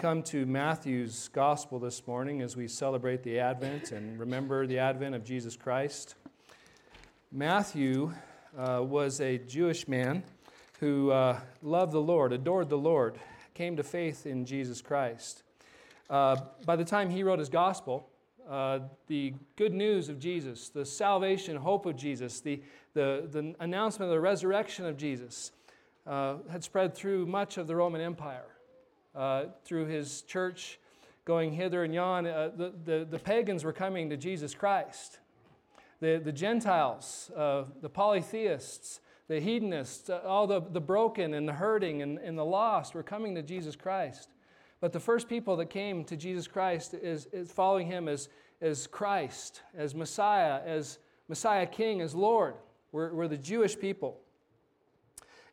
come to Matthew's gospel this morning as we celebrate the Advent and remember the Advent of Jesus Christ. Matthew uh, was a Jewish man who uh, loved the Lord, adored the Lord, came to faith in Jesus Christ. Uh, by the time he wrote his gospel, uh, the good news of Jesus, the salvation, hope of Jesus, the, the, the announcement of the resurrection of Jesus uh, had spread through much of the Roman Empire. Uh, through his church going hither and yon, uh, the, the, the, pagans were coming to Jesus Christ. The, the Gentiles, uh, the polytheists, the hedonists, uh, all the, the broken and the hurting and, and the lost were coming to Jesus Christ. But the first people that came to Jesus Christ is, is following him as, as Christ, as Messiah, as Messiah King, as Lord. We're, we're the Jewish people.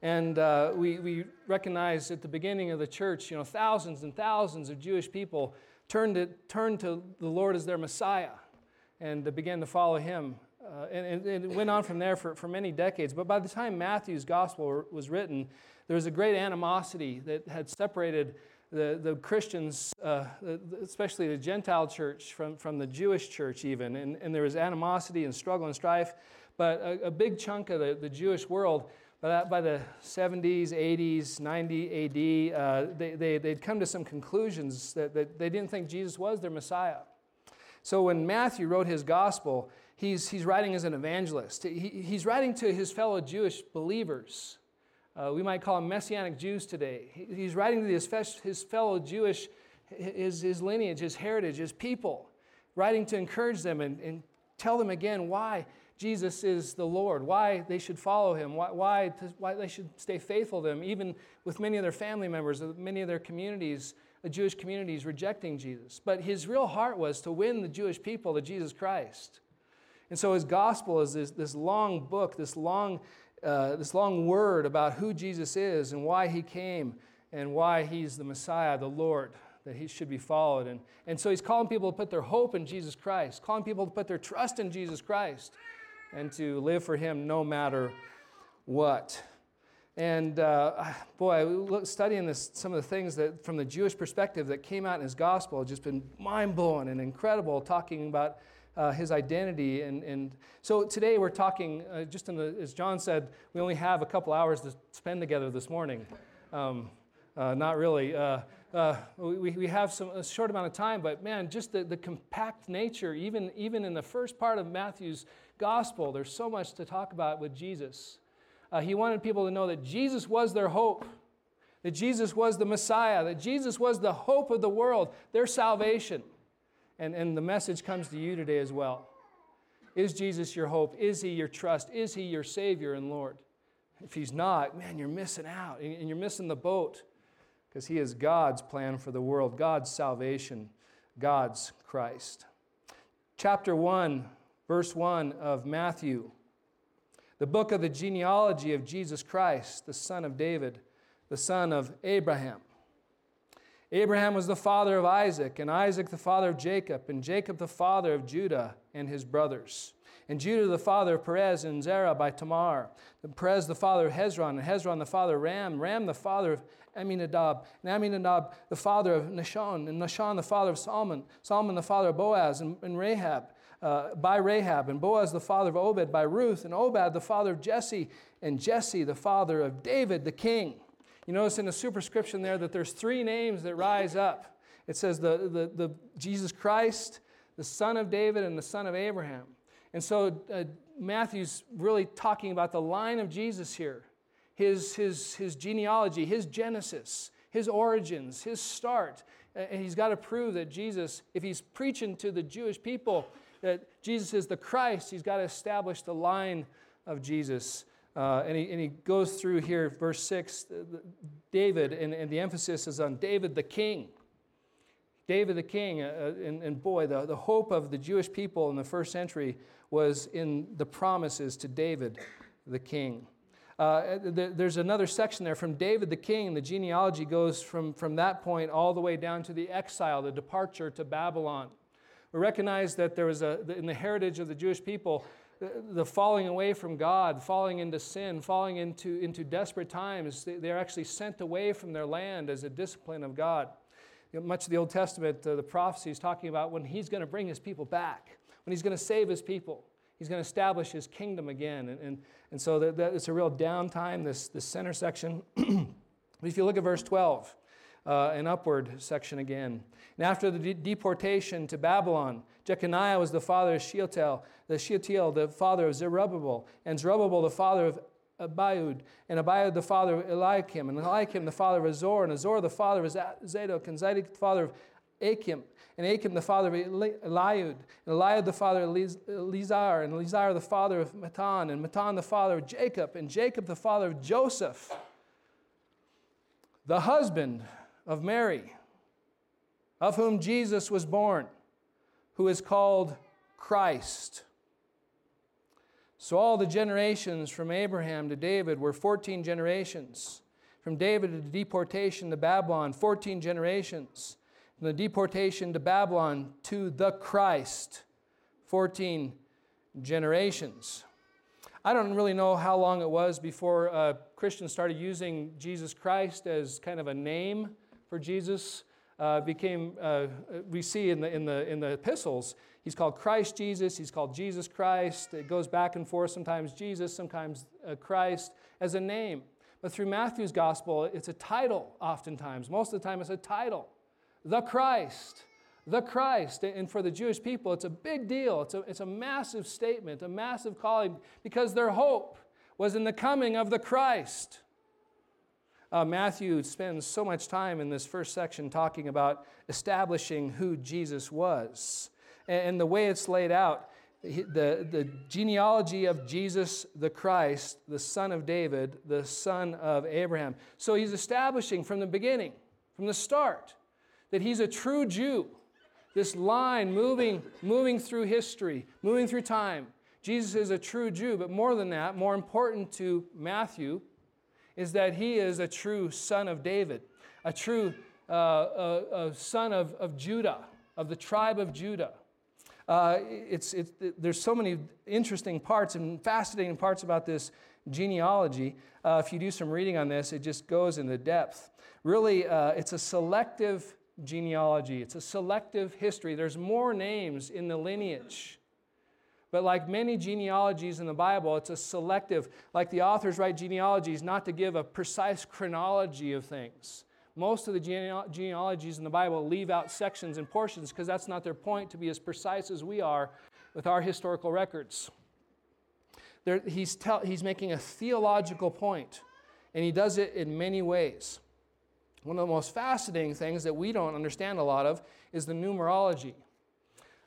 And uh, we, we recognize at the beginning of the church, you know, thousands and thousands of Jewish people turned to, turned to the Lord as their Messiah and began to follow him. Uh, and, and, it went on from there for, for many decades. But by the time Matthew's gospel was written, there was a great animosity that had separated the, the Christians, uh, especially the Gentile church, from, from the Jewish church, even. And, and there was animosity and struggle and strife. But a, a big chunk of the, the Jewish world by, by the 70s, 80s, 90 AD, uh, they, they, they'd come to some conclusions that, that they didn't think Jesus was their Messiah. So when Matthew wrote his gospel, he's, he's writing as an evangelist. He, he's writing to his fellow Jewish believers. Uh, we might call them Messianic Jews today. He, he's writing to his, his fellow Jewish, his, his lineage, his heritage, his people, writing to encourage them and, and tell them again why Jesus is the Lord, why they should follow him, why, why, why they should stay faithful to him, even with many of their family members, many of their communities, the Jewish communities rejecting Jesus. But his real heart was to win the Jewish people to Jesus Christ. And so his gospel is this, this long book, this long, uh, this long word about who Jesus is and why he came and why he's the Messiah, the Lord, that he should be followed. And, and so he's calling people to put their hope in Jesus Christ, calling people to put their trust in Jesus Christ and to live for Him no matter what. And uh, boy, studying this, some of the things that from the Jewish perspective that came out in his gospel, just been mind blowing and incredible, talking about uh, his identity. And, and so today we're talking, uh, just the, as John said, we only have a couple hours to spend together this morning. Um, uh, not really. Uh, uh, we, we have some, a short amount of time, but man, just the, the compact nature, even, even in the first part of Matthew's gospel, there's so much to talk about with Jesus. Uh, he wanted people to know that Jesus was their hope, that Jesus was the Messiah, that Jesus was the hope of the world, their salvation. And, and the message comes to you today as well. Is Jesus your hope? Is he your trust? Is he your Savior and Lord? If he's not, man, you're missing out and you're missing the boat because He is God's plan for the world, God's salvation, God's Christ. Chapter 1, verse 1 of Matthew, the book of the genealogy of Jesus Christ, the son of David, the son of Abraham. Abraham was the father of Isaac, and Isaac the father of Jacob, and Jacob the father of Judah and his brothers. And Judah the father of Perez and Zerah by Tamar. And Perez the father of Hezron, and Hezron the father of Ram. Ram the father of Amminadab. And Amminadab the father of Nahshon. And Nahshon the father of Salmon. Salmon the father of Boaz and, and Rahab. Uh, by Rahab. And Boaz the father of Obed by Ruth. And Obed the father of Jesse. And Jesse the father of David the king. You notice in the superscription there that there's three names that rise up. It says the, the, the Jesus Christ, the son of David, and the son of Abraham. And so uh, Matthew's really talking about the line of Jesus here, his, his, his genealogy, his genesis, his origins, his start. And he's got to prove that Jesus, if he's preaching to the Jewish people that Jesus is the Christ, he's got to establish the line of Jesus uh, and, he, and he goes through here, verse 6, David, and, and the emphasis is on David the king. David the king, uh, uh, and, and, boy, the, the hope of the Jewish people in the first century was in the promises to David the king. Uh, there's another section there from David the king. The genealogy goes from, from that point all the way down to the exile, the departure to Babylon. We recognize that there was a, in the heritage of the Jewish people, the falling away from God, falling into sin, falling into, into desperate times, they're actually sent away from their land as a discipline of God. you know, much of the Old Testament, uh, the prophecy is talking about when he's going to bring his people back, when he's going to save his people. He's going to establish his kingdom again. And, and, and so that, that it's a real downtime, this, this center section. if you look at verse 12, uh, an upward section again. And after the de- deportation to Babylon, Jeconiah was the father of Shealtiel, the Shealtiel, the father of Zerubbabel, and Zerubbabel, the father of Abiud, and Abiud the father of Eliakim, and Eliakim the father of Azor, and Azor the father of Zadok, and Zadok the father of Achim, and Achim the father of Eliud, and Eliud the father of Eleazar, and Eleazar the father of Matthan, and Matthan the father of Jacob, and Jacob the father of Joseph, the husband of Mary, of whom Jesus was born, who is called Christ. So all the generations from Abraham to David were 14 generations. From David to the deportation to Babylon, 14 generations. From the deportation to Babylon to the Christ, 14 generations. I don't really know how long it was before uh, Christians started using Jesus Christ as kind of a name for Jesus. Uh, became, uh, we see in the, in, the, in the epistles, He's called Christ Jesus. He's called Jesus Christ. It goes back and forth, sometimes Jesus, sometimes uh, Christ, as a name. But through Matthew's gospel, it's a title oftentimes. Most of the time, it's a title The Christ. The Christ. And for the Jewish people, it's a big deal. It's a, it's a massive statement, a massive calling, because their hope was in the coming of the Christ. Uh, Matthew spends so much time in this first section talking about establishing who Jesus was and the way it's laid out, the, the genealogy of Jesus the Christ, the son of David, the son of Abraham. So he's establishing from the beginning, from the start, that he's a true Jew. This line moving, moving through history, moving through time. Jesus is a true Jew, but more than that, more important to Matthew, is that he is a true son of David, a true uh, a, a son of, of Judah, of the tribe of Judah. Uh, it's, it's, there's so many interesting parts and fascinating parts about this genealogy. Uh, if you do some reading on this, it just goes into depth. Really, uh, it's a selective genealogy, it's a selective history. There's more names in the lineage. But like many genealogies in the Bible, it's a selective, like the authors write genealogies not to give a precise chronology of things. Most of the genealogies in the Bible leave out sections and portions because that's not their point to be as precise as we are with our historical records. There, he's, he's making a theological point, and he does it in many ways. One of the most fascinating things that we don't understand a lot of is the numerology.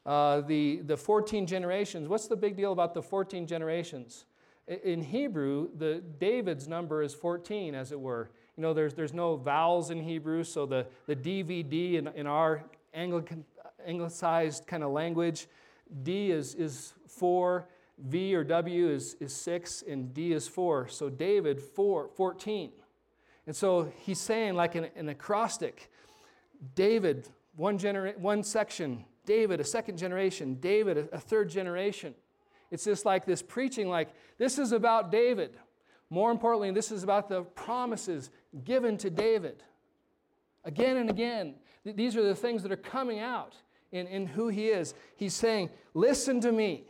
Uh, the, the 14 generations, what's the big deal about the 14 generations? In Hebrew, the David's number is 14, as it were. You know, there's, there's no vowels in Hebrew, so the, the DVD in, in our Anglican, anglicized kind of language, D is, is four, V or W is, is six, and D is four. So David, four, 14. And so he's saying, like an, an acrostic, David, one, genera- one section, David, a second generation, David, a, third generation. It's just like this preaching, like, this is about David. More importantly, this is about the promises given to David. Again and again, these are the things that are coming out in, in who he is. He's saying, Listen to me.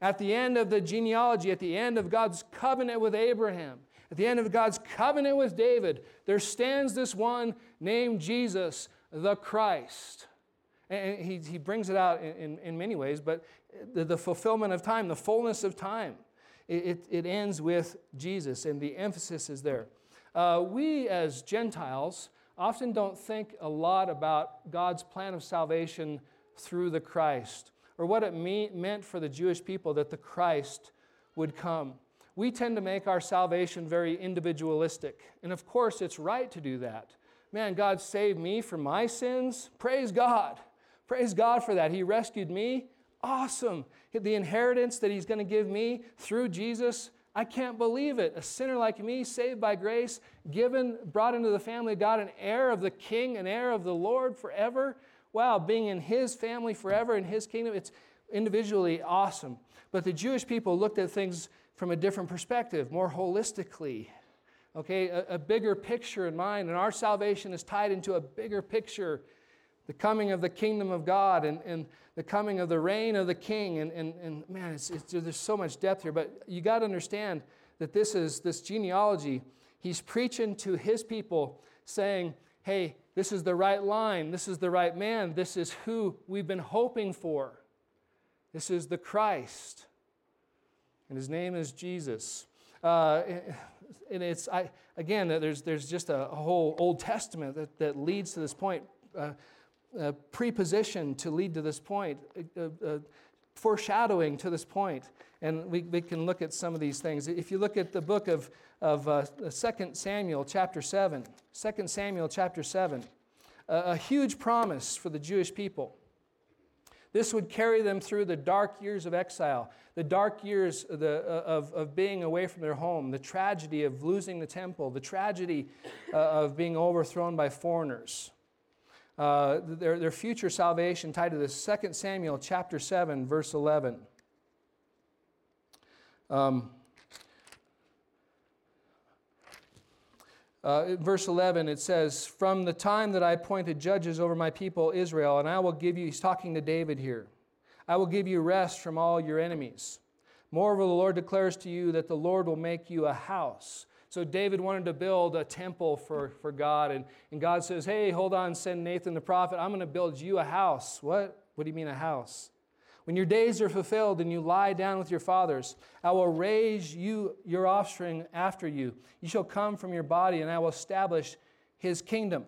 At the end of the genealogy, at the end of God's covenant with Abraham, at the end of God's covenant with David, there stands this one named Jesus, the Christ. And he, he brings it out in, in, in many ways, but the, the fulfillment of time, the fullness of time. It, it, ends with Jesus, and the emphasis is there. Uh, we, as Gentiles, often don't think a lot about God's plan of salvation through the Christ, or what it mean, meant for the Jewish people that the Christ would come. We tend to make our salvation very individualistic, and of course, it's right to do that. Man, God saved me from my sins. Praise God. Praise God for that. He rescued me awesome. The inheritance that He's going to give me through Jesus, I can't believe it. A sinner like me, saved by grace, given, brought into the family of God, an heir of the King, an heir of the Lord forever. Wow, being in His family forever in His kingdom, it's individually awesome. But the Jewish people looked at things from a different perspective, more holistically. Okay, a, a bigger picture in mind, and our salvation is tied into a bigger picture the coming of the kingdom of God and, and the coming of the reign of the king. And, and, and man, it's, it's, there's so much depth here. But you got to understand that this is this genealogy. He's preaching to his people, saying, hey, this is the right line. This is the right man. This is who we've been hoping for. This is the Christ. And his name is Jesus. Uh, and it's, I, again, there's, there's just a, whole Old Testament that, that leads to this point. Uh, uh, preposition to lead to this point, uh, uh, foreshadowing to this point. And we, we can look at some of these things. If you look at the book of, of uh, 2 Samuel, chapter 7, 2 Samuel, chapter 7, a huge promise for the Jewish people. This would carry them through the dark years of exile, the dark years of, the, uh, of, of being away from their home, the tragedy of losing the temple, the tragedy uh, of being overthrown by foreigners uh, their, their future salvation tied to this 2 Samuel chapter 7, verse 11. Um, uh, verse 11, it says, From the time that I appointed judges over my people Israel, and I will give you, he's talking to David here, I will give you rest from all your enemies. Moreover, the Lord declares to you that the Lord will make you a house so David wanted to build a temple for, for God, and, and God says, Hey, hold on, send Nathan the prophet. I'm going to build you a house. What? What do you mean a house? When your days are fulfilled and you lie down with your fathers, I will raise you, your offspring after you. You shall come from your body, and I will establish his kingdom.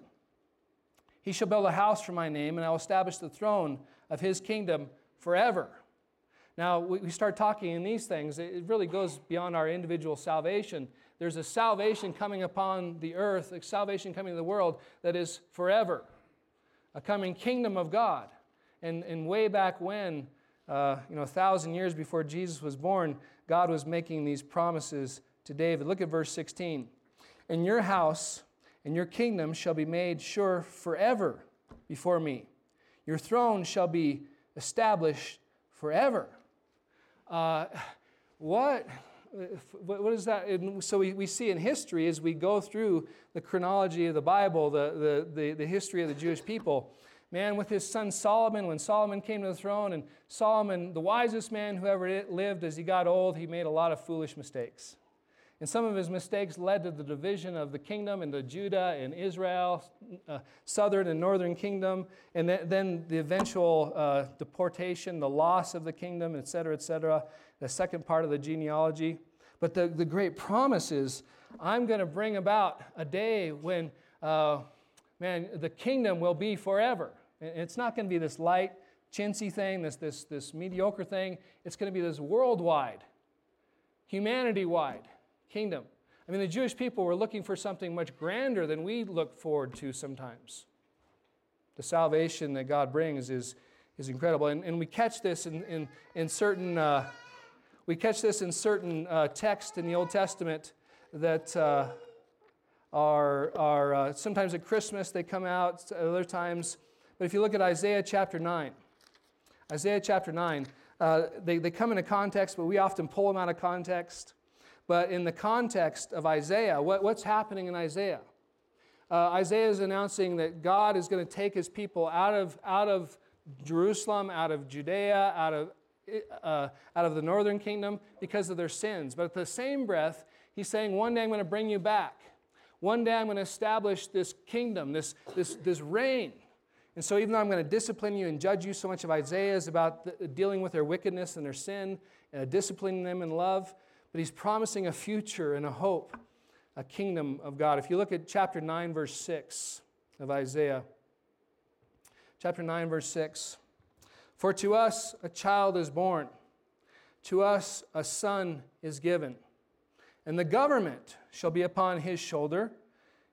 He shall build a house for my name, and I will establish the throne of his kingdom forever. Now, we start talking in these things, it really goes beyond our individual salvation there's a salvation coming upon the earth, a salvation coming to the world that is forever, a coming kingdom of God. And, and way back when, uh, you know, a thousand years before Jesus was born, God was making these promises to David. Look at verse 16. And your house and your kingdom shall be made sure forever before me. Your throne shall be established forever. Uh, what what is that? And so we, we see in history as we go through the chronology of the Bible, the, the, the, the history of the Jewish people, man, with his son Solomon, when Solomon came to the throne, and Solomon, the wisest man who ever lived, as he got old, he made a lot of foolish mistakes. And some of his mistakes led to the division of the kingdom into Judah and Israel, uh, southern and northern kingdom, and th- then the eventual uh, deportation, the loss of the kingdom, et cetera, et cetera the second part of the genealogy. But the, the great promise is I'm going to bring about a day when, uh, man, the kingdom will be forever. It's not going to be this light, chintzy thing, this, this, this mediocre thing. It's going to be this worldwide, humanity wide kingdom. I mean, the Jewish people were looking for something much grander than we look forward to sometimes. The salvation that God brings is, is incredible. And, and we catch this in, in, in certain. Uh, we catch this in certain uh, texts in the Old Testament that uh, are, are uh, sometimes at Christmas they come out, other times. But if you look at Isaiah chapter 9, Isaiah chapter 9, uh, they, they come in a context, but we often pull them out of context. But in the context of Isaiah, what, what's happening in Isaiah? Uh, Isaiah is announcing that God is going to take his people out of, out of Jerusalem, out of Judea, out of uh, out of the northern kingdom because of their sins. But at the same breath, he's saying, One day I'm going to bring you back. One day I'm going to establish this kingdom, this, this, this reign. And so, even though I'm going to discipline you and judge you, so much of Isaiah is about the, dealing with their wickedness and their sin, and uh, disciplining them in love. But he's promising a future and a hope, a kingdom of God. If you look at chapter 9, verse 6 of Isaiah, chapter 9, verse 6. For to us a child is born, to us a son is given, and the government shall be upon his shoulder,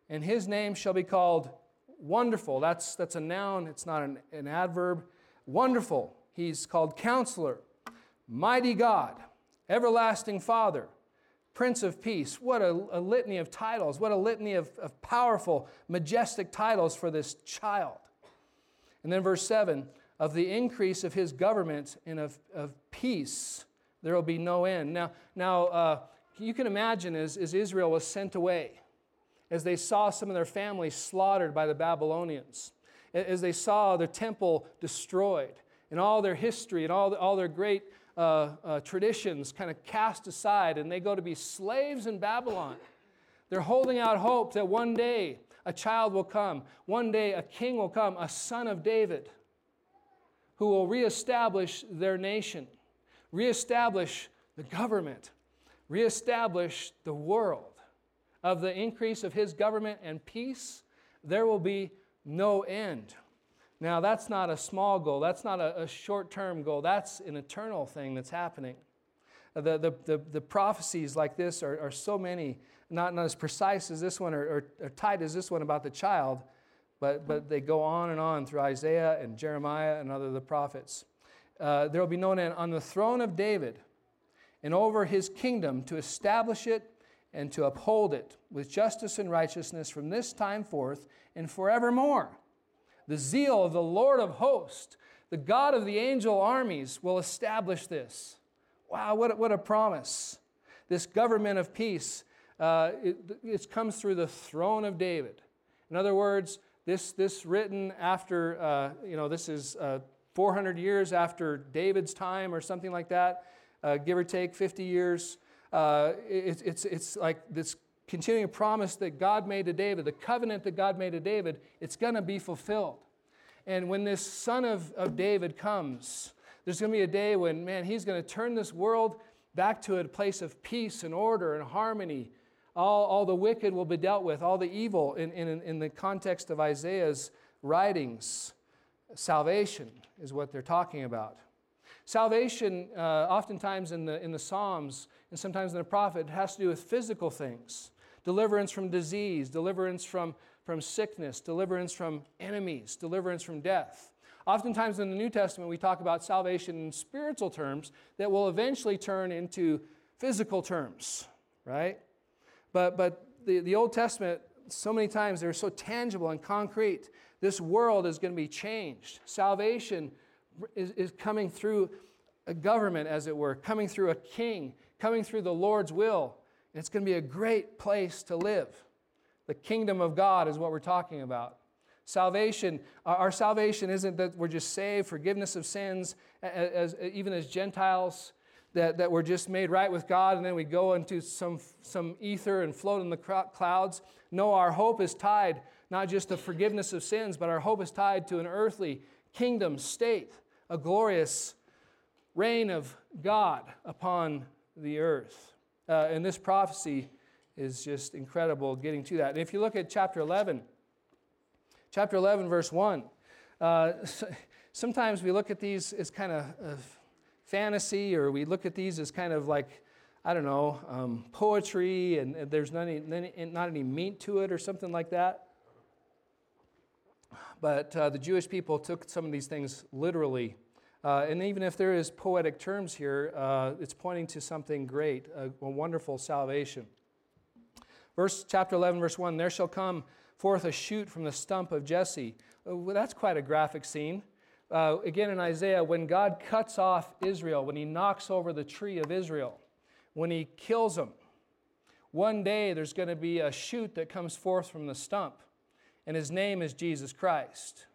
and his name shall be called Wonderful. That's, that's a noun, it's not an, an adverb. Wonderful. He's called Counselor, Mighty God, Everlasting Father, Prince of Peace. What a, a litany of titles. What a litany of, of powerful, majestic titles for this child. And then verse 7 of the increase of his government and of, of peace, there will be no end. Now, now uh, you can imagine as, as Israel was sent away, as they saw some of their families slaughtered by the Babylonians, as they saw their temple destroyed and all their history and all, all their great uh, uh, traditions kind of cast aside, and they go to be slaves in Babylon. They're holding out hope that one day a child will come, one day a king will come, a son of David, who will reestablish their nation, reestablish the government, reestablish the world. Of the increase of his government and peace, there will be no end. Now, that's not a small goal. That's not a, a short term goal. That's an eternal thing that's happening. The, the, the, the prophecies like this are, are so many, not, not as precise as this one or, or, or tight as this one about the child, but, but they go on and on through Isaiah and Jeremiah and other of the prophets. Uh, there will be no end on the throne of David and over his kingdom to establish it and to uphold it with justice and righteousness from this time forth and forevermore. The zeal of the Lord of hosts, the God of the angel armies, will establish this. Wow, what a, what a promise. This government of peace, uh, it, it comes through the throne of David. In other words, this, this written after, uh, you know, this is uh, 400 years after David's time or something like that, uh, give or take 50 years. Uh, it, it's, it's like this continuing promise that God made to David, the covenant that God made to David, it's going to be fulfilled. And when this son of, of David comes, there's going to be a day when, man, he's going to turn this world back to a place of peace and order and harmony. All, all the wicked will be dealt with, all the evil in, in, in the context of Isaiah's writings. Salvation is what they're talking about. Salvation, uh, oftentimes in the, in the Psalms and sometimes in the prophet, has to do with physical things deliverance from disease, deliverance from, from sickness, deliverance from enemies, deliverance from death. Oftentimes in the New Testament, we talk about salvation in spiritual terms that will eventually turn into physical terms, right? But, but the, the Old Testament, so many times, they're so tangible and concrete. This world is going to be changed. Salvation is, is coming through a government, as it were, coming through a king, coming through the Lord's will. It's going to be a great place to live. The kingdom of God is what we're talking about. Salvation, our salvation isn't that we're just saved, forgiveness of sins, as, even as Gentiles, that, that we're just made right with God and then we go into some, some ether and float in the clouds. No, our hope is tied not just to forgiveness of sins, but our hope is tied to an earthly kingdom state, a glorious reign of God upon the earth. Uh, and this prophecy is just incredible getting to that. And if you look at chapter 11, chapter 11, verse 1. Uh, sometimes we look at these as kind of uh, fantasy, or we look at these as kind of like, I don't know, um, poetry, and, and there's not any, not any meat to it, or something like that. But uh, the Jewish people took some of these things literally. Uh, and even if there is poetic terms here, uh, it's pointing to something great, a, a wonderful salvation. Verse chapter 11, verse 1 There shall come forth a shoot from the stump of Jesse. Uh, well, that's quite a graphic scene. Uh, again in Isaiah, when God cuts off Israel, when he knocks over the tree of Israel, when he kills them, one day there's going to be a shoot that comes forth from the stump, and his name is Jesus Christ.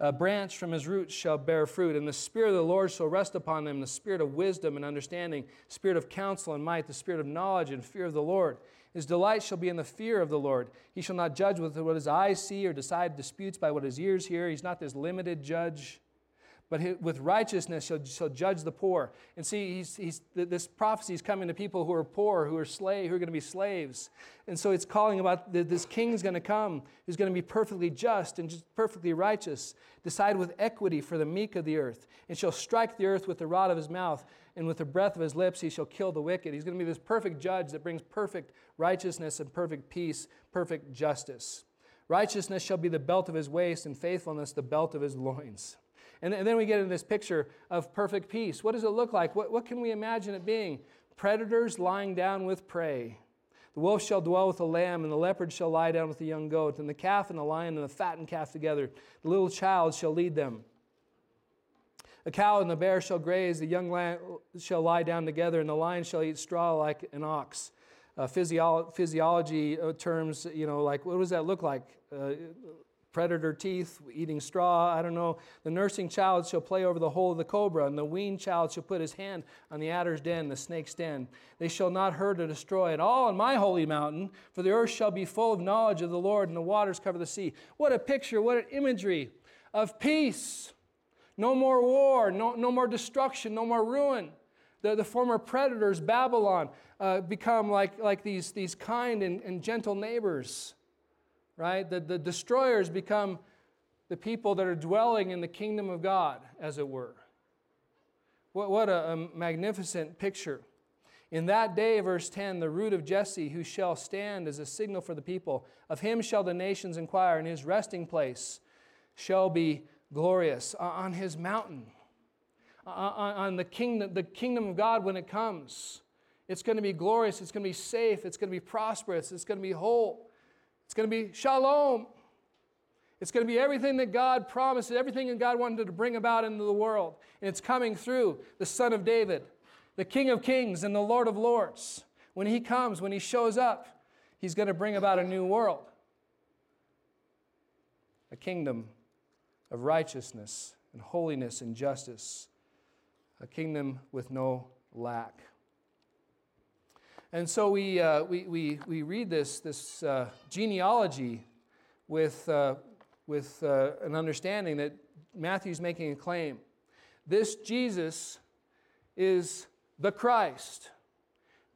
A branch from his roots shall bear fruit, and the Spirit of the Lord shall rest upon them the Spirit of wisdom and understanding, Spirit of counsel and might, the Spirit of knowledge and fear of the Lord. His delight shall be in the fear of the Lord. He shall not judge with what his eyes see or decide disputes by what his ears hear. He's not this limited judge but with righteousness he'll, he'll judge the poor. And see, he's, he's, this prophecy is coming to people who are poor, who are slave, who are going to be slaves. And so it's calling about this king is going to come, who's going to be perfectly just and just perfectly righteous, decide with equity for the meek of the earth, and shall strike the earth with the rod of his mouth, and with the breath of his lips he shall kill the wicked. He's going to be this perfect judge that brings perfect righteousness and perfect peace, perfect justice. Righteousness shall be the belt of his waist, and faithfulness the belt of his loins. And, then we get into this picture of perfect peace. What does it look like? What, what can we imagine it being? Predators lying down with prey. The wolf shall dwell with the lamb, and the leopard shall lie down with the young goat, and the calf and the lion and the fattened calf together. The little child shall lead them. The cow and the bear shall graze, the young lamb shall lie down together, and the lion shall eat straw like an ox. uh, physiolo- physiology uh, terms, you know, like what does that look like? Uh, predator teeth, eating straw, I don't know. The nursing child shall play over the hole of the cobra, and the weaned child shall put his hand on the adder's den, the snake's den. They shall not hurt or destroy at all on my holy mountain, for the earth shall be full of knowledge of the Lord, and the waters cover the sea. What a picture, what an imagery of peace. No more war, no, no more destruction, no more ruin. The, the former predators, Babylon, uh, become like, like these, these kind and, and gentle neighbors right? The, the destroyers become the people that are dwelling in the kingdom of God, as it were. What, what a, a magnificent picture. In that day, verse 10, the root of Jesse, who shall stand as a signal for the people, of him shall the nations inquire, and his resting place shall be glorious. On his mountain, on the kingdom, the kingdom of God when it comes, it's going to be glorious, it's going to be safe, it's going to be prosperous, it's going to be whole. It's going to be shalom. It's going to be everything that God promised, everything that God wanted to bring about into the world. And it's coming through the Son of David, the King of Kings and the Lord of Lords. When he comes, when he shows up, he's going to bring about a new world a kingdom of righteousness and holiness and justice, a kingdom with no lack. And so we, uh, we, we, we read this, this uh, genealogy with, uh, with uh, an understanding that Matthew's making a claim. This Jesus is the Christ.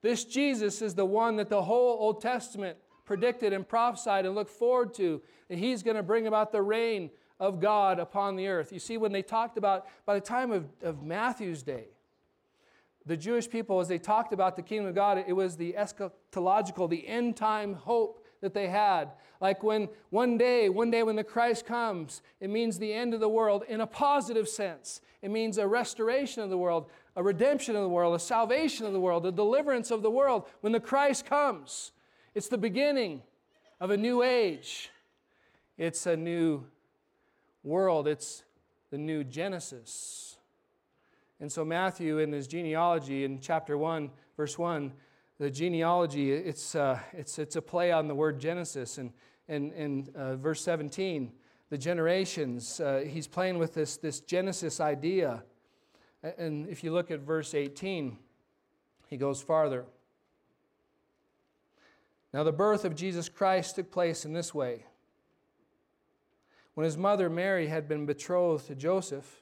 This Jesus is the one that the whole Old Testament predicted and prophesied and looked forward to, that he's going to bring about the reign of God upon the earth. You see, when they talked about, by the time of, of Matthew's day, the Jewish people, as they talked about the kingdom of God, it was the eschatological, the end time hope that they had. Like when one day, one day when the Christ comes, it means the end of the world in a positive sense. It means a restoration of the world, a redemption of the world, a salvation of the world, a deliverance of the world. When the Christ comes, it's the beginning of a new age. It's a new world. It's the new Genesis. And so, Matthew, in his genealogy, in chapter 1, verse 1, the genealogy, it's, uh, it's, it's a play on the word Genesis. And in and, uh, verse 17, the generations, uh, he's playing with this, this Genesis idea. And if you look at verse 18, he goes farther. Now, the birth of Jesus Christ took place in this way. When his mother Mary had been betrothed to Joseph,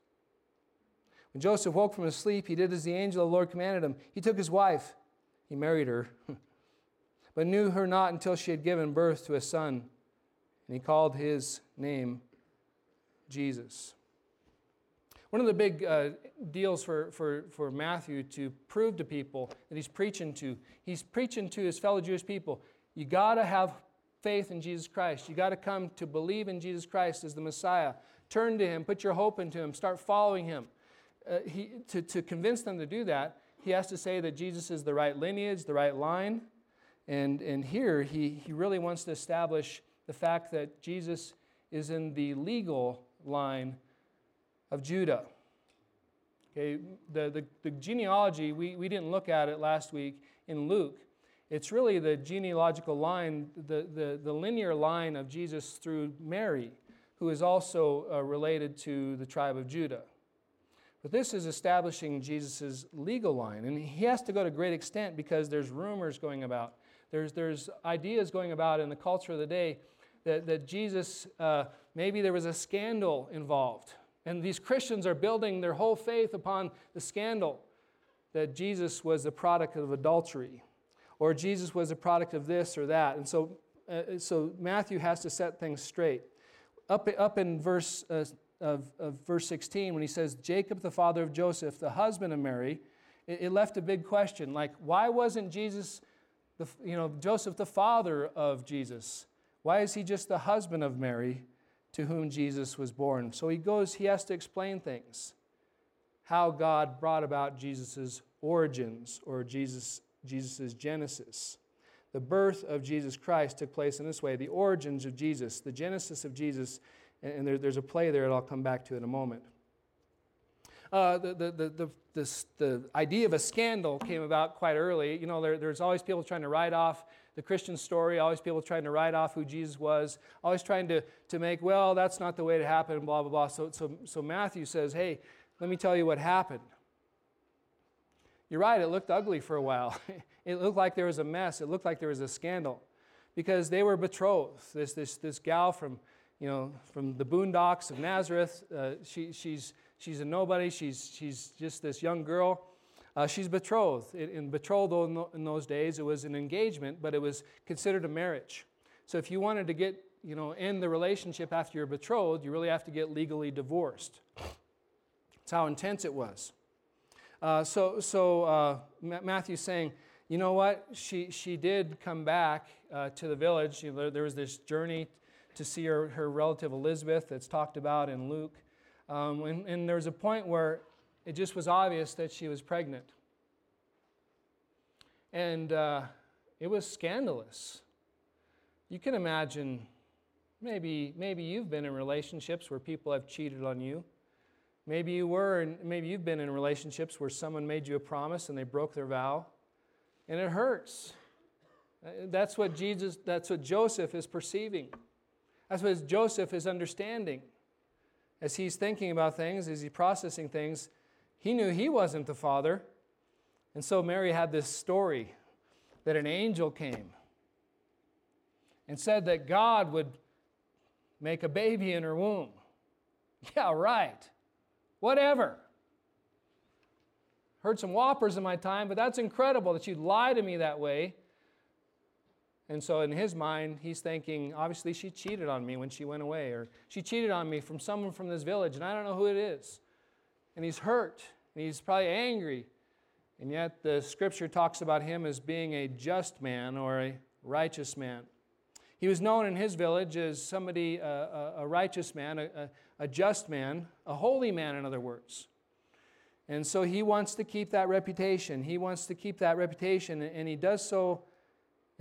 When Joseph woke from his sleep, he did as the angel of the Lord commanded him. He took his wife, he married her, but knew her not until she had given birth to a son, and he called his name Jesus. One of the big uh, deals for, for, for Matthew to prove to people that he's preaching to, he's preaching to his fellow Jewish people. You got to have faith in Jesus Christ. You got to come to believe in Jesus Christ as the Messiah. Turn to him, put your hope into him, start following him uh, he, to, to convince them to do that, he has to say that Jesus is the right lineage, the right line. And, and here, he, he really wants to establish the fact that Jesus is in the legal line of Judah. Okay, the, the, the genealogy, we, we didn't look at it last week in Luke. It's really the genealogical line, the, the, the linear line of Jesus through Mary, who is also uh, related to the tribe of Judah. But this is establishing Jesus' legal line. And he has to go to great extent because there's rumors going about there's, there's ideas going about in the culture of the day that, that Jesus, uh, maybe there was a scandal involved. And these Christians are building their whole faith upon the scandal that Jesus was the product of adultery or Jesus was a product of this or that. And so, uh, so Matthew has to set things straight. Up, up in verse, uh, of, of verse 16, when he says, Jacob, the father of Joseph, the husband of Mary, it, it left a big question like, why wasn't Jesus, the, you know, Joseph the father of Jesus? Why is he just the husband of Mary to whom Jesus was born? So he goes, he has to explain things. How God brought about Jesus' origins or Jesus' Jesus' genesis. The birth of Jesus Christ took place in this way the origins of Jesus, the genesis of Jesus, and there, there's a play there that I'll come back to in a moment. Uh, the, the, the, the, the idea of a scandal came about quite early. You know, there, there's always people trying to write off the Christian story, always people trying to write off who Jesus was, always trying to, to make, well, that's not the way it happened, blah, blah, blah. So, so, so Matthew says, hey, let me tell you what happened. You're right, it looked ugly for a while. it looked like there was a mess, it looked like there was a scandal because they were betrothed. This, this, this gal from, you know, from the boondocks of Nazareth, uh, she, she's, she's a nobody, she's, she's just this young girl. Uh, she's betrothed. In, in betrothal in, those days, it was an engagement, but it was considered a marriage. So if you wanted to get, you know, end the relationship after you're betrothed, you really have to get legally divorced. That's how intense it was. Uh, so so uh, Matthew's saying, you know what? She, she did come back uh, to the village. You know, there, there, was this journey to see her, her relative Elizabeth that's talked about in Luke. Um, and, and there was a point where it just was obvious that she was pregnant. And uh, it was scandalous. You can imagine maybe, maybe you've been in relationships where people have cheated on you. Maybe you were, and maybe you've been in relationships where someone made you a promise and they broke their vow, and it hurts. Uh, that's what Jesus, that's what Joseph is perceiving. That's what Joseph is understanding. As he's thinking about things, as he's processing things, he knew he wasn't the father. And so Mary had this story that an angel came and said that God would make a baby in her womb. Yeah, right. Whatever. Heard some whoppers in my time, but that's incredible that you'd lie to me that way. And so, in his mind, he's thinking, obviously, she cheated on me when she went away, or she cheated on me from someone from this village, and I don't know who it is. And he's hurt, and he's probably angry. And yet, the scripture talks about him as being a just man or a righteous man. He was known in his village as somebody, uh, a, a, righteous man, a, a just man, a holy man, in other words. And so he wants to keep that reputation. He wants to keep that reputation, and he does so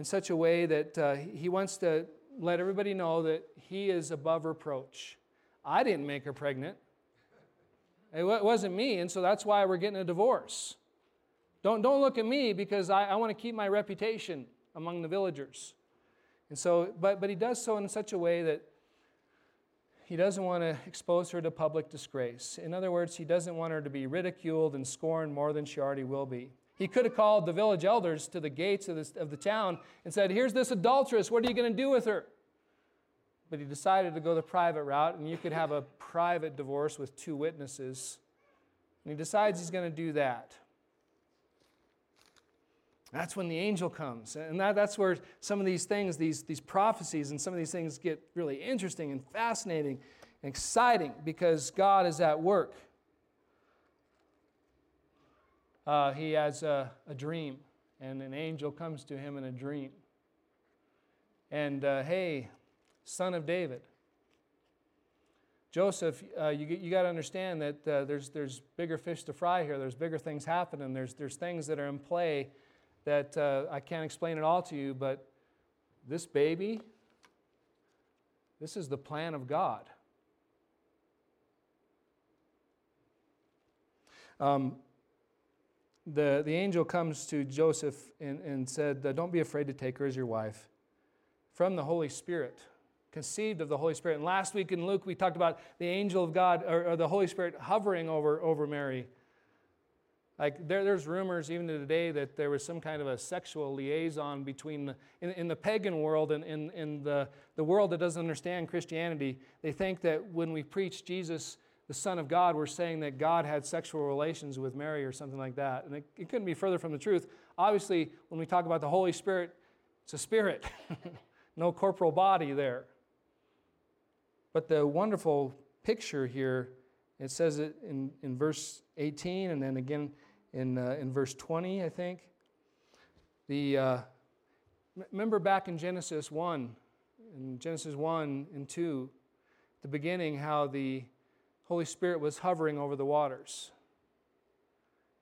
in such a way that uh, he wants to let everybody know that he is above reproach. I didn't make her pregnant. It wasn't me, and so that's why we're getting a divorce. Don't, don't look at me because I, I want to keep my reputation among the villagers. And so, but, but he does so in such a way that he doesn't want to expose her to public disgrace. In other words, he doesn't want her to be ridiculed and scorned more than she already will be. He could have called the village elders to the gates of, this, of the town and said, Here's this adulteress, what are you going to do with her? But he decided to go the private route, and you could have a private divorce with two witnesses. And he decides he's going to do that. That's when the angel comes. And that, that's where some of these things, these, these prophecies, and some of these things get really interesting and fascinating and exciting because God is at work. Uh, he has a, a, dream, and an angel comes to him in a dream. And uh, hey, son of David, Joseph, uh, you, you got to understand that uh, there's, there's bigger fish to fry here. There's bigger things happening. There's, there's things that are in play that uh, I can't explain it all to you, but this baby, this is the plan of God. Um, the, the angel comes to Joseph and, and said, Don't be afraid to take her as your wife. From the Holy Spirit, conceived of the Holy Spirit. And last week in Luke, we talked about the angel of God, or, or the Holy Spirit hovering over, over Mary. Like there, there's rumors even today that there was some kind of a sexual liaison between the, in, in the pagan world and in, in the, the world that doesn't understand Christianity. They think that when we preach Jesus, the Son of God, we're saying that God had sexual relations with Mary or something like that. And it, it couldn't be further from the truth. Obviously, when we talk about the Holy Spirit, it's a spirit, no corporal body there. But the wonderful picture here, it says it in, in verse 18 and then again in, uh, in verse 20, I think. The, uh, remember back in Genesis 1, in Genesis 1 and 2, the beginning, how the Holy Spirit was hovering over the waters.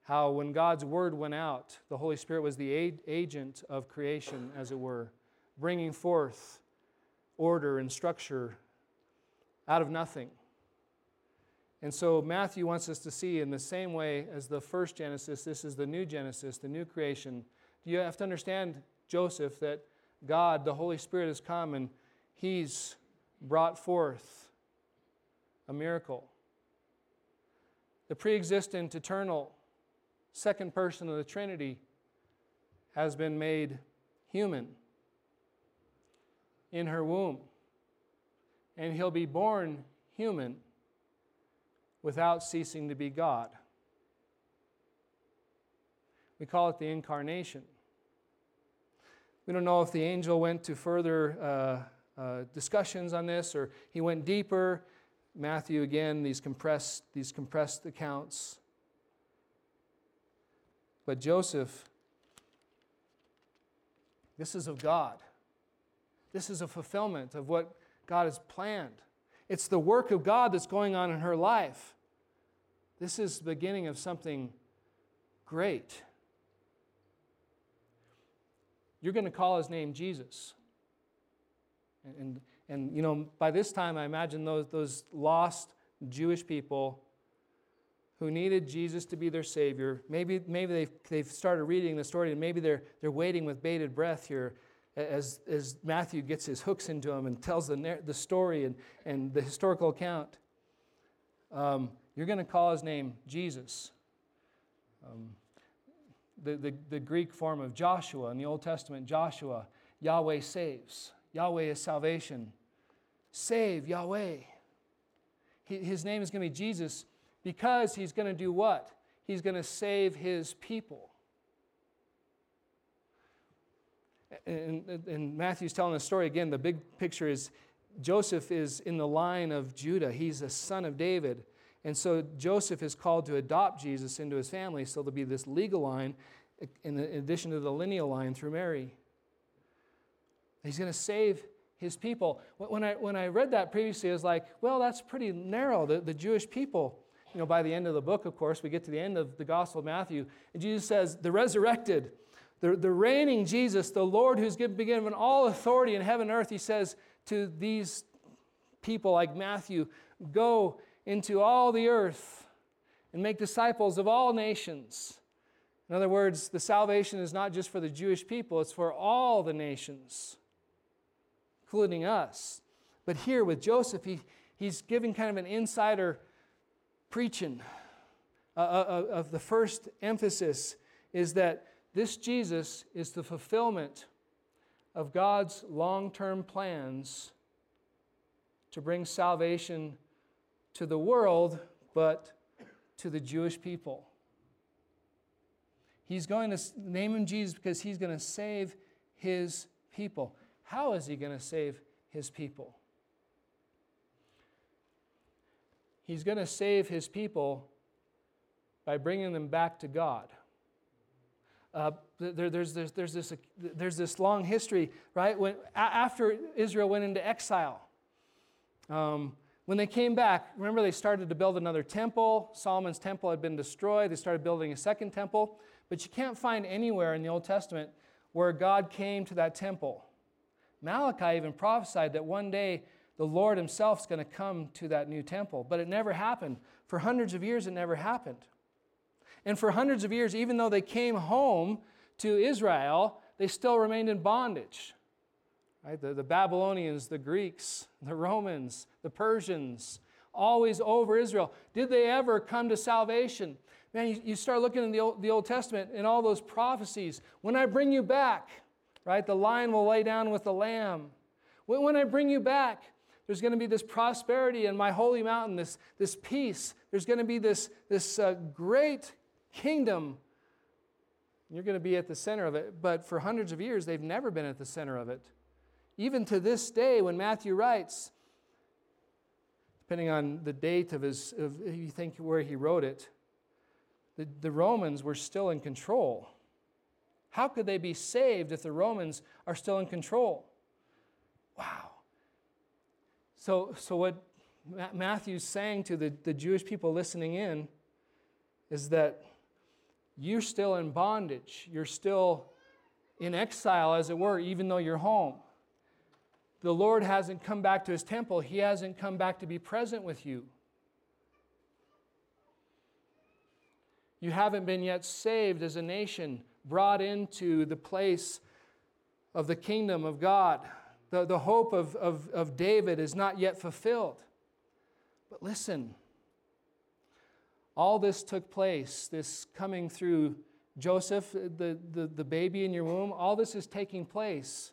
How when God's word went out, the Holy Spirit was the agent of creation, as it were, bringing forth order and structure out of nothing. And so Matthew wants us to see in the same way as the first Genesis, this is the new Genesis, the new creation. You have to understand, Joseph, that God, the Holy Spirit, has come and He's brought forth a miracle. The pre existent, eternal, second person of the Trinity has been made human in her womb. And he'll be born human without ceasing to be God. We call it the incarnation. We don't know if the angel went to further uh, uh, discussions on this or he went deeper. Matthew, again, these compressed, these compressed accounts. But Joseph, this is of God. This is a fulfillment of what God has planned. It's the work of God that's going on in her life. This is the beginning of something great. You're going to call his name Jesus. And, and, and, you know, by this time, I imagine those, those lost Jewish people who needed Jesus to be their Savior, maybe, maybe they've, they've started reading the story and maybe they're, they're waiting with bated breath here as, as Matthew gets his hooks into them and tells the, the story and, and the historical account, um, you're going to call his name Jesus. Um, the, the, the Greek form of Joshua in the Old Testament, Joshua, Yahweh saves. Yahweh is salvation. Save, Yahweh. His name is going to be Jesus because he's going to do what? He's going to save his people. And, and Matthew's telling the story again. The big picture is Joseph is in the line of Judah. He's a son of David. And so Joseph is called to adopt Jesus into his family. So there'll be this legal line in addition to the lineal line through Mary. He's going to save his people. When I, when I read that previously, I was like, well, that's pretty narrow, the, the Jewish people. You know, by the end of the book, of course, we get to the end of the Gospel of Matthew, and Jesus says, the resurrected the, the reigning Jesus, the Lord who's been given all authority in heaven and earth, he says to these people like Matthew, Go into all the earth and make disciples of all nations. In other words, the salvation is not just for the Jewish people, it's for all the nations, including us. But here with Joseph, he, he's giving kind of an insider preaching uh, uh of the first emphasis is that this Jesus is the fulfillment of God's long term plans to bring salvation to the world, but to the Jewish people. He's going to name him Jesus because he's going to save his people. How is he going to save his people? He's going to save his people by bringing them back to God. Uh, there, there's, there's, there's, this, there's this long history, right? When, after Israel went into exile, um, when they came back, remember they started to build another temple. Solomon's temple had been destroyed. They started building a second temple. But you can't find anywhere in the Old Testament where God came to that temple. Malachi even prophesied that one day the Lord Himself is going to come to that new temple. But it never happened. For hundreds of years, it never happened. And for hundreds of years, even though they came home to Israel, they still remained in bondage. Right? The, the Babylonians, the Greeks, the Romans, the Persians, always over Israel. Did they ever come to salvation? Man, you, you start looking in the Old, the Old Testament and all those prophecies. When I bring you back, right, the lion will lay down with the lamb. When, I bring you back, there's going to be this prosperity in my holy mountain, this, this peace. There's going to be this, this uh, great kingdom. You're going to be at the center of it. But for hundreds of years, they've never been at the center of it. Even to this day, when Matthew writes, depending on the date of his, of, you think where he wrote it, the, the Romans were still in control. How could they be saved if the Romans are still in control? Wow. So, so what Matthew's saying to the, the Jewish people listening in is that you're still in bondage. You're still in exile, as it were, even though you're home. The Lord hasn't come back to his temple, he hasn't come back to be present with you. You haven't been yet saved as a nation, brought into the place of the kingdom of God. The, the hope of, of, of David is not yet fulfilled. But listen, all this took place, this coming through Joseph, the, the, the baby in your womb, all this is taking place.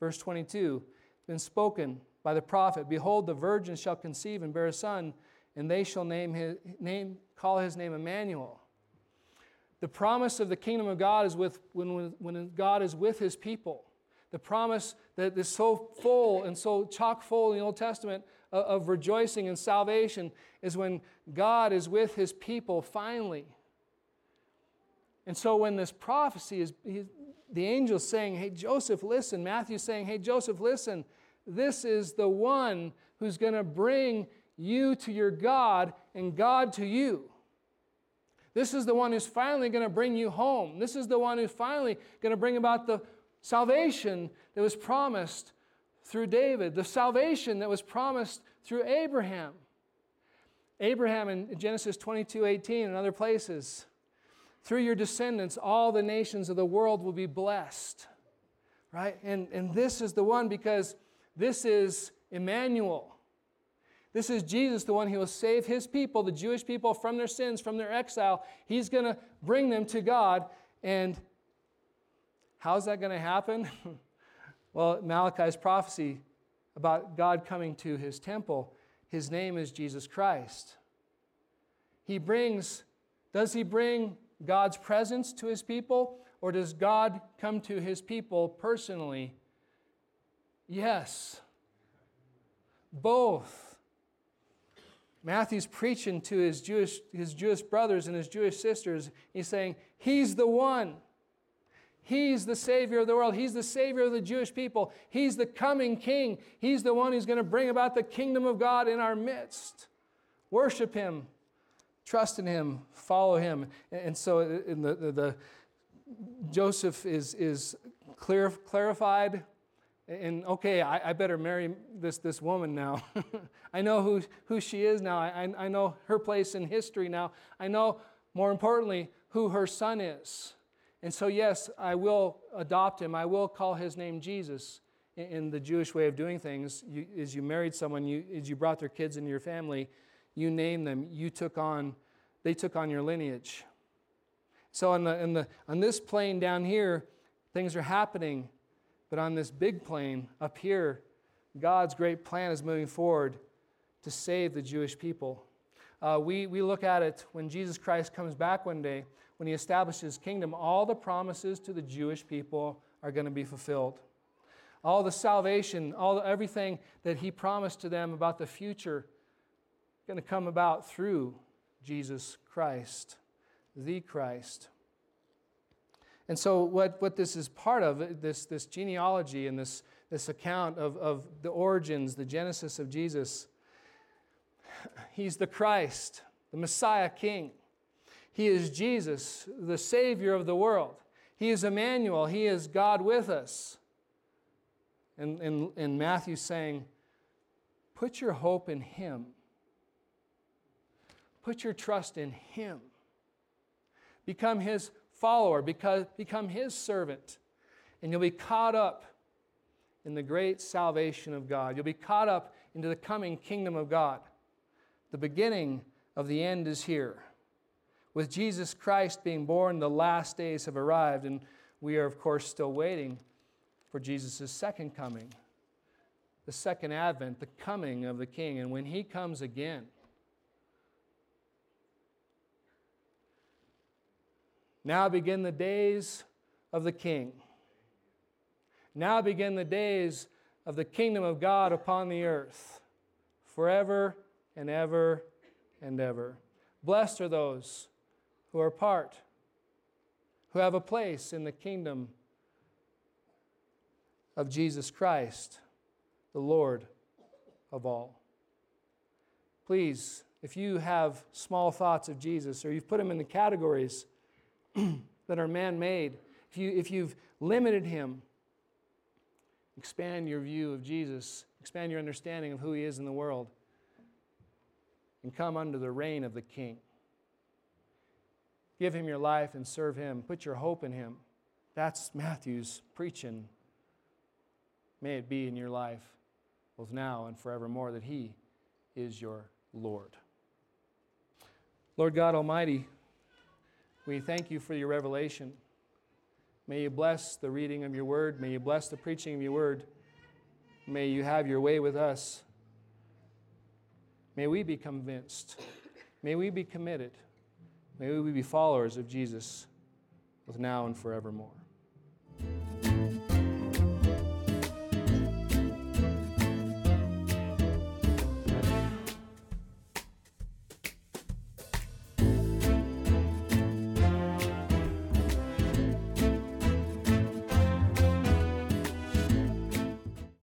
Verse 22 been spoken by the prophet Behold, the virgin shall conceive and bear a son, and they shall name his, name, call his name Emmanuel. The promise of the kingdom of God is with, when, when God is with his people. The promise that is so full and so chock full in the Old Testament of, of rejoicing and salvation is when God is with his people finally. And so when this prophecy is, he, the angel saying, Hey, Joseph, listen. Matthew saying, Hey, Joseph, listen. This is the one who's going to bring you to your God and God to you. This is the one who's finally going to bring you home. This is the one who's finally going to bring about the salvation that was promised through David, the salvation that was promised through Abraham. Abraham in Genesis 22 18 and other places. Through your descendants, all the nations of the world will be blessed. Right? And, and this is the one because this is Emmanuel. This is Jesus, the one who will save his people, the Jewish people, from their sins, from their exile. He's going to bring them to God. And how's that going to happen? well, Malachi's prophecy about God coming to his temple, his name is Jesus Christ. He brings, does he bring God's presence to his people, or does God come to his people personally? Yes. Both. Matthew's preaching to his Jewish, his Jewish brothers and his Jewish sisters. He's saying, He's the one. He's the Savior of the world. He's the Savior of the Jewish people. He's the coming King. He's the one who's going to bring about the kingdom of God in our midst. Worship Him, trust in Him, follow Him. And so uh, in the, the, the Joseph is, is clear, clarified and okay, I, I, better marry this, this woman now. I know who, who she is now. I, I know her place in history now. I know, more importantly, who her son is. And so, yes, I will adopt him. I will call his name Jesus. In, in the Jewish way of doing things, you, as you married someone, you, as you brought their kids into your family, you named them. You took on, they took on your lineage. So, on, the, in the, on this plane down here, things are happening but on this big plane up here, God's great plan is moving forward to save the Jewish people. Uh, we, we look at it when Jesus Christ comes back one day, when he establishes his kingdom, all the promises to the Jewish people are going to be fulfilled. All the salvation, all the, everything that he promised to them about the future, going to come about through Jesus Christ, the Christ. And so, what, what this is part of, this, this genealogy and this, this account of, of the origins, the genesis of Jesus, he's the Christ, the Messiah King. He is Jesus, the Savior of the world. He is Emmanuel, He is God with us. And, and, and Matthew saying, Put your hope in Him. Put your trust in Him. Become His follower, because, become his servant, and you'll be caught up in the great salvation of God. You'll be caught up into the coming kingdom of God. The beginning of the end is here. With Jesus Christ being born, the last days have arrived, and we are, of course, still waiting for Jesus' second coming, the second advent, the coming of the King. And when he comes again, now begin the days of the King. Now begin the days of the kingdom of God upon the earth, forever and ever and ever. Blessed are those who are part, who have a place in the kingdom of Jesus Christ, the Lord of all. Please, if you have small thoughts of Jesus or you've put him in the categories that are man made, if, you, if you've limited him, expand your view of Jesus, expand your understanding of who he is in the world, and come under the reign of the King. Give him your life and serve him. Put your hope in him. That's Matthew's preaching. May it be in your life, both now and forevermore, that he is your Lord. Lord God Almighty, we thank you for your revelation. May you bless the reading of your word. May you bless the preaching of your word. May you have your way with us. May we be convinced. May we be committed. May we be followers of Jesus both now and forevermore.